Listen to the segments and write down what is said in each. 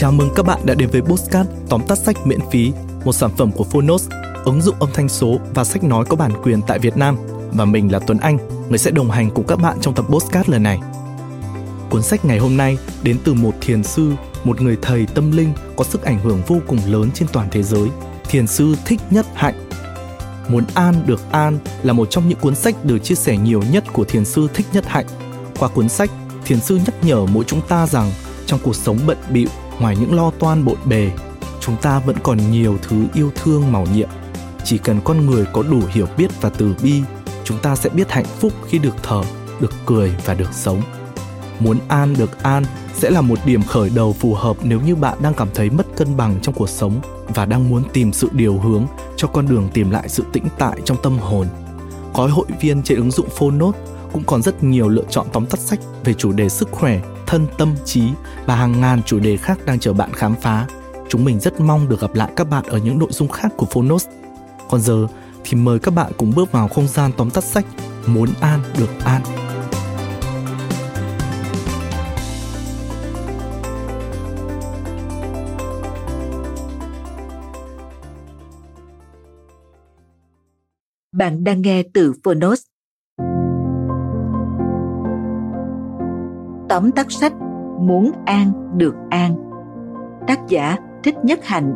Chào mừng các bạn đã đến với Postcard tóm tắt sách miễn phí, một sản phẩm của Phonos, ứng dụng âm thanh số và sách nói có bản quyền tại Việt Nam. Và mình là Tuấn Anh, người sẽ đồng hành cùng các bạn trong tập Postcard lần này. Cuốn sách ngày hôm nay đến từ một thiền sư, một người thầy tâm linh có sức ảnh hưởng vô cùng lớn trên toàn thế giới, thiền sư Thích Nhất Hạnh. Muốn an được an là một trong những cuốn sách được chia sẻ nhiều nhất của thiền sư Thích Nhất Hạnh. Qua cuốn sách, thiền sư nhắc nhở mỗi chúng ta rằng trong cuộc sống bận bịu ngoài những lo toan bộn bề, chúng ta vẫn còn nhiều thứ yêu thương màu nhiệm chỉ cần con người có đủ hiểu biết và từ bi, chúng ta sẽ biết hạnh phúc khi được thở được cười và được sống muốn an được an sẽ là một điểm khởi đầu phù hợp nếu như bạn đang cảm thấy mất cân bằng trong cuộc sống và đang muốn tìm sự điều hướng cho con đường tìm lại sự tĩnh tại trong tâm hồn. Gói hội viên trên ứng dụng Phonos cũng còn rất nhiều lựa chọn tóm tắt sách về chủ đề sức khỏe, thân tâm trí và hàng ngàn chủ đề khác đang chờ bạn khám phá. Chúng mình rất mong được gặp lại các bạn ở những nội dung khác của Phonos. Còn giờ thì mời các bạn cùng bước vào không gian tóm tắt sách Muốn an được an. Bạn đang nghe từ Phonos. Tóm tắt sách Muốn an được an. Tác giả Thích Nhất Hạnh.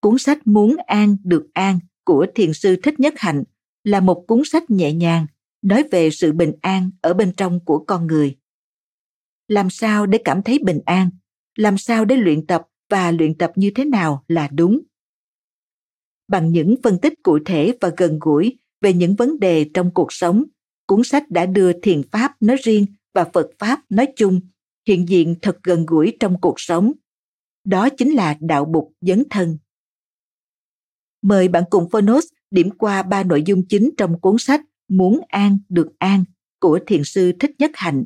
Cuốn sách Muốn an được an của thiền sư Thích Nhất Hạnh là một cuốn sách nhẹ nhàng, nói về sự bình an ở bên trong của con người làm sao để cảm thấy bình an? Làm sao để luyện tập và luyện tập như thế nào là đúng? Bằng những phân tích cụ thể và gần gũi về những vấn đề trong cuộc sống, cuốn sách đã đưa thiền pháp nói riêng và phật pháp nói chung hiện diện thật gần gũi trong cuộc sống. Đó chính là đạo bục dấn thân. Mời bạn cùng phonos điểm qua ba nội dung chính trong cuốn sách muốn an được an của thiền sư thích nhất hạnh.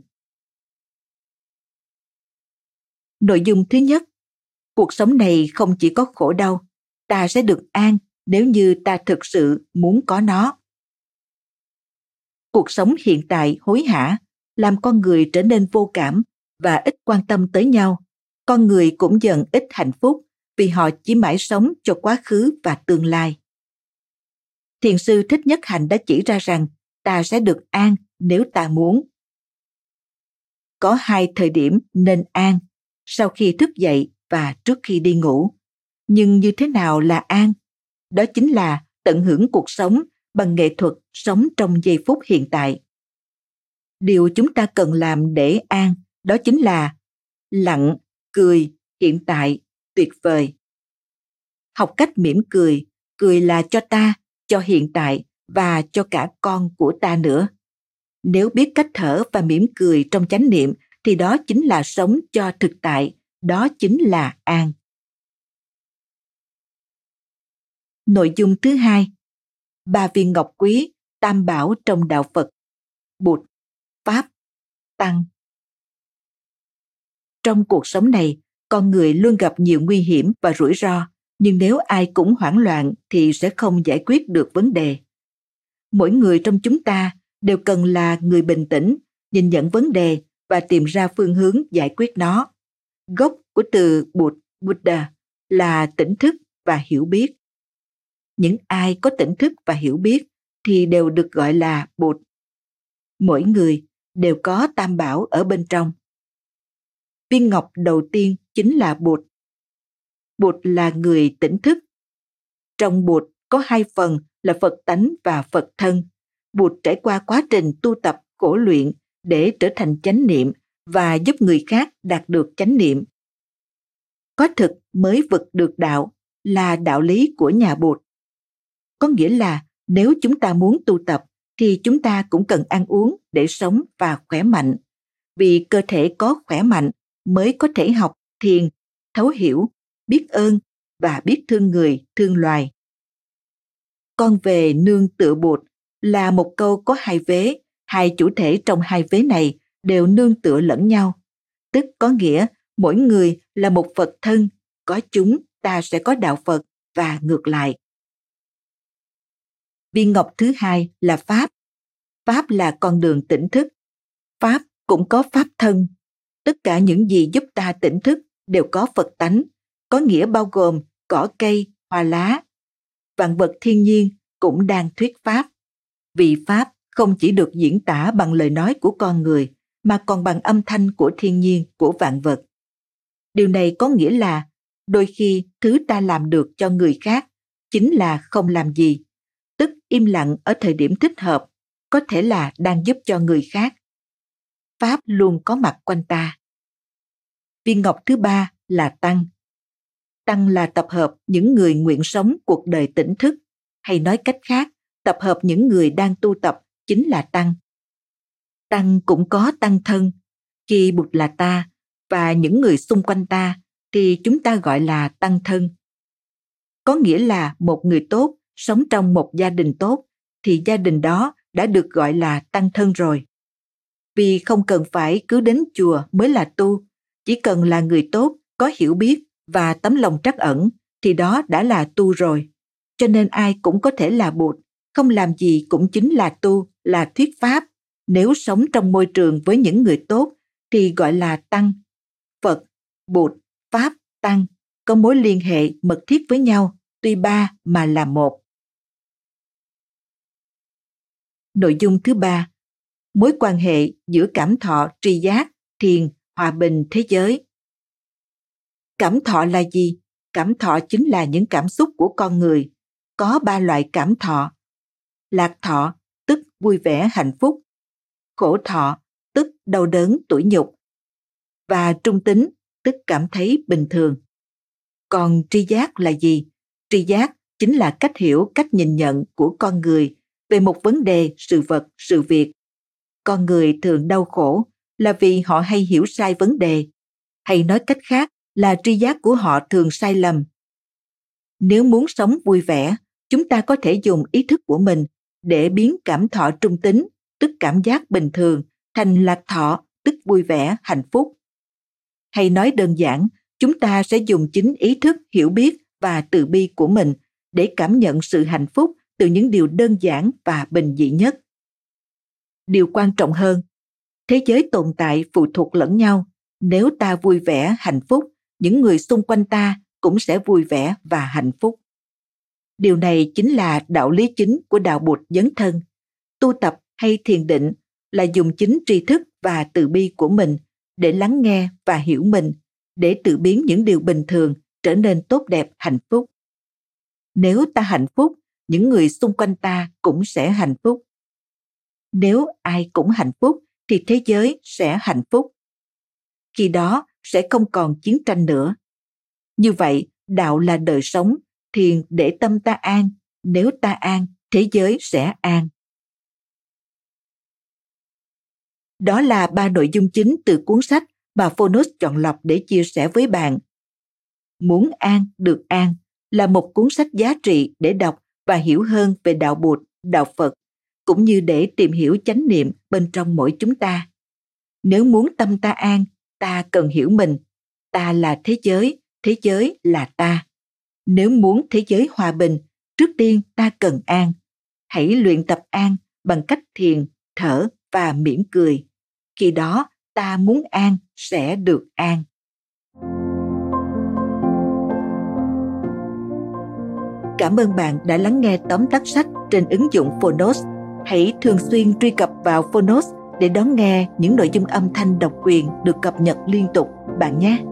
Nội dung thứ nhất, cuộc sống này không chỉ có khổ đau, ta sẽ được an nếu như ta thực sự muốn có nó. Cuộc sống hiện tại hối hả làm con người trở nên vô cảm và ít quan tâm tới nhau. Con người cũng dần ít hạnh phúc vì họ chỉ mãi sống cho quá khứ và tương lai. Thiền sư Thích Nhất Hạnh đã chỉ ra rằng ta sẽ được an nếu ta muốn. Có hai thời điểm nên an sau khi thức dậy và trước khi đi ngủ. Nhưng như thế nào là an? Đó chính là tận hưởng cuộc sống bằng nghệ thuật sống trong giây phút hiện tại. Điều chúng ta cần làm để an, đó chính là lặng, cười, hiện tại, tuyệt vời. Học cách mỉm cười cười là cho ta, cho hiện tại và cho cả con của ta nữa. Nếu biết cách thở và mỉm cười trong chánh niệm thì đó chính là sống cho thực tại, đó chính là an. Nội dung thứ hai, ba viên ngọc quý, tam bảo trong đạo Phật, Bụt, Pháp, Tăng. Trong cuộc sống này, con người luôn gặp nhiều nguy hiểm và rủi ro, nhưng nếu ai cũng hoảng loạn thì sẽ không giải quyết được vấn đề. Mỗi người trong chúng ta đều cần là người bình tĩnh, nhìn nhận vấn đề và tìm ra phương hướng giải quyết nó. Gốc của từ Bụt, Buddha là tỉnh thức và hiểu biết. Những ai có tỉnh thức và hiểu biết thì đều được gọi là Bụt. Mỗi người đều có tam bảo ở bên trong. Viên ngọc đầu tiên chính là Bụt. Bụt là người tỉnh thức. Trong Bụt có hai phần là Phật tánh và Phật thân. Bụt trải qua quá trình tu tập cổ luyện để trở thành chánh niệm và giúp người khác đạt được chánh niệm. Có thực mới vực được đạo là đạo lý của nhà Bụt. Có nghĩa là nếu chúng ta muốn tu tập thì chúng ta cũng cần ăn uống để sống và khỏe mạnh. Vì cơ thể có khỏe mạnh mới có thể học thiền, thấu hiểu, biết ơn và biết thương người, thương loài. Con về nương tựa bụt là một câu có hai vế hai chủ thể trong hai vế này đều nương tựa lẫn nhau, tức có nghĩa mỗi người là một phật thân có chúng ta sẽ có đạo phật và ngược lại. Viên ngọc thứ hai là pháp. Pháp là con đường tỉnh thức. Pháp cũng có pháp thân. Tất cả những gì giúp ta tỉnh thức đều có phật tánh có nghĩa bao gồm cỏ cây hoa lá. Vạn vật thiên nhiên cũng đang thuyết pháp. Vì pháp không chỉ được diễn tả bằng lời nói của con người, mà còn bằng âm thanh của thiên nhiên, của vạn vật. Điều này có nghĩa là, đôi khi thứ ta làm được cho người khác chính là không làm gì. Tức im lặng ở thời điểm thích hợp, có thể là đang giúp cho người khác. Pháp luôn có mặt quanh ta. Viên ngọc thứ ba là tăng. Tăng là tập hợp những người nguyện sống cuộc đời tỉnh thức, hay nói cách khác, tập hợp những người đang tu tập chính là tăng. Tăng cũng có tăng thân khi bụt là ta và những người xung quanh ta thì chúng ta gọi là tăng thân. Có nghĩa là một người tốt sống trong một gia đình tốt thì gia đình đó đã được gọi là tăng thân rồi. Vì không cần phải cứ đến chùa mới là tu, chỉ cần là người tốt, có hiểu biết và tấm lòng trắc ẩn thì đó đã là tu rồi. Cho nên ai cũng có thể là bụt không làm gì cũng chính là tu, là thuyết pháp. Nếu sống trong môi trường với những người tốt, thì gọi là tăng. Phật, bụt, pháp, tăng có mối liên hệ mật thiết với nhau, tuy ba mà là một. Nội dung thứ ba, mối quan hệ giữa cảm thọ tri giác, thiền, hòa bình thế giới. Cảm thọ là gì? Cảm thọ chính là những cảm xúc của con người. Có ba loại cảm thọ lạc thọ, tức vui vẻ, hạnh phúc. Khổ thọ, tức đau đớn, tủi nhục. Và trung tính, tức cảm thấy bình thường. Còn tri giác là gì? Tri giác chính là cách hiểu, cách nhìn nhận của con người về một vấn đề, sự vật, sự việc. Con người thường đau khổ là vì họ hay hiểu sai vấn đề, hay nói cách khác là tri giác của họ thường sai lầm. Nếu muốn sống vui vẻ, chúng ta có thể dùng ý thức của mình để biến cảm thọ trung tính, tức cảm giác bình thường, thành lạc thọ, tức vui vẻ, hạnh phúc. Hay nói đơn giản, chúng ta sẽ dùng chính ý thức hiểu biết và từ bi của mình để cảm nhận sự hạnh phúc từ những điều đơn giản và bình dị nhất. Điều quan trọng hơn, thế giới tồn tại phụ thuộc lẫn nhau. Nếu ta vui vẻ, hạnh phúc, những người xung quanh ta cũng sẽ vui vẻ và hạnh phúc điều này chính là đạo lý chính của đạo bụt dấn thân. Tu tập hay thiền định là dùng chính tri thức và từ bi của mình để lắng nghe và hiểu mình, để tự biến những điều bình thường trở nên tốt đẹp, hạnh phúc. Nếu ta hạnh phúc, những người xung quanh ta cũng sẽ hạnh phúc. Nếu ai cũng hạnh phúc thì thế giới sẽ hạnh phúc. Khi đó sẽ không còn chiến tranh nữa. Như vậy, đạo là đời sống thiền để tâm ta an nếu ta an thế giới sẽ an đó là ba nội dung chính từ cuốn sách mà Phonos chọn lọc để chia sẻ với bạn. Muốn an được an là một cuốn sách giá trị để đọc và hiểu hơn về đạo Bụt, đạo Phật, cũng như để tìm hiểu chánh niệm bên trong mỗi chúng ta. Nếu muốn tâm ta an, ta cần hiểu mình. Ta là thế giới, thế giới là ta. Nếu muốn thế giới hòa bình, trước tiên ta cần an. Hãy luyện tập an bằng cách thiền, thở và mỉm cười. Khi đó, ta muốn an sẽ được an. Cảm ơn bạn đã lắng nghe tóm tắt sách trên ứng dụng Phonos. Hãy thường xuyên truy cập vào Phonos để đón nghe những nội dung âm thanh độc quyền được cập nhật liên tục bạn nhé.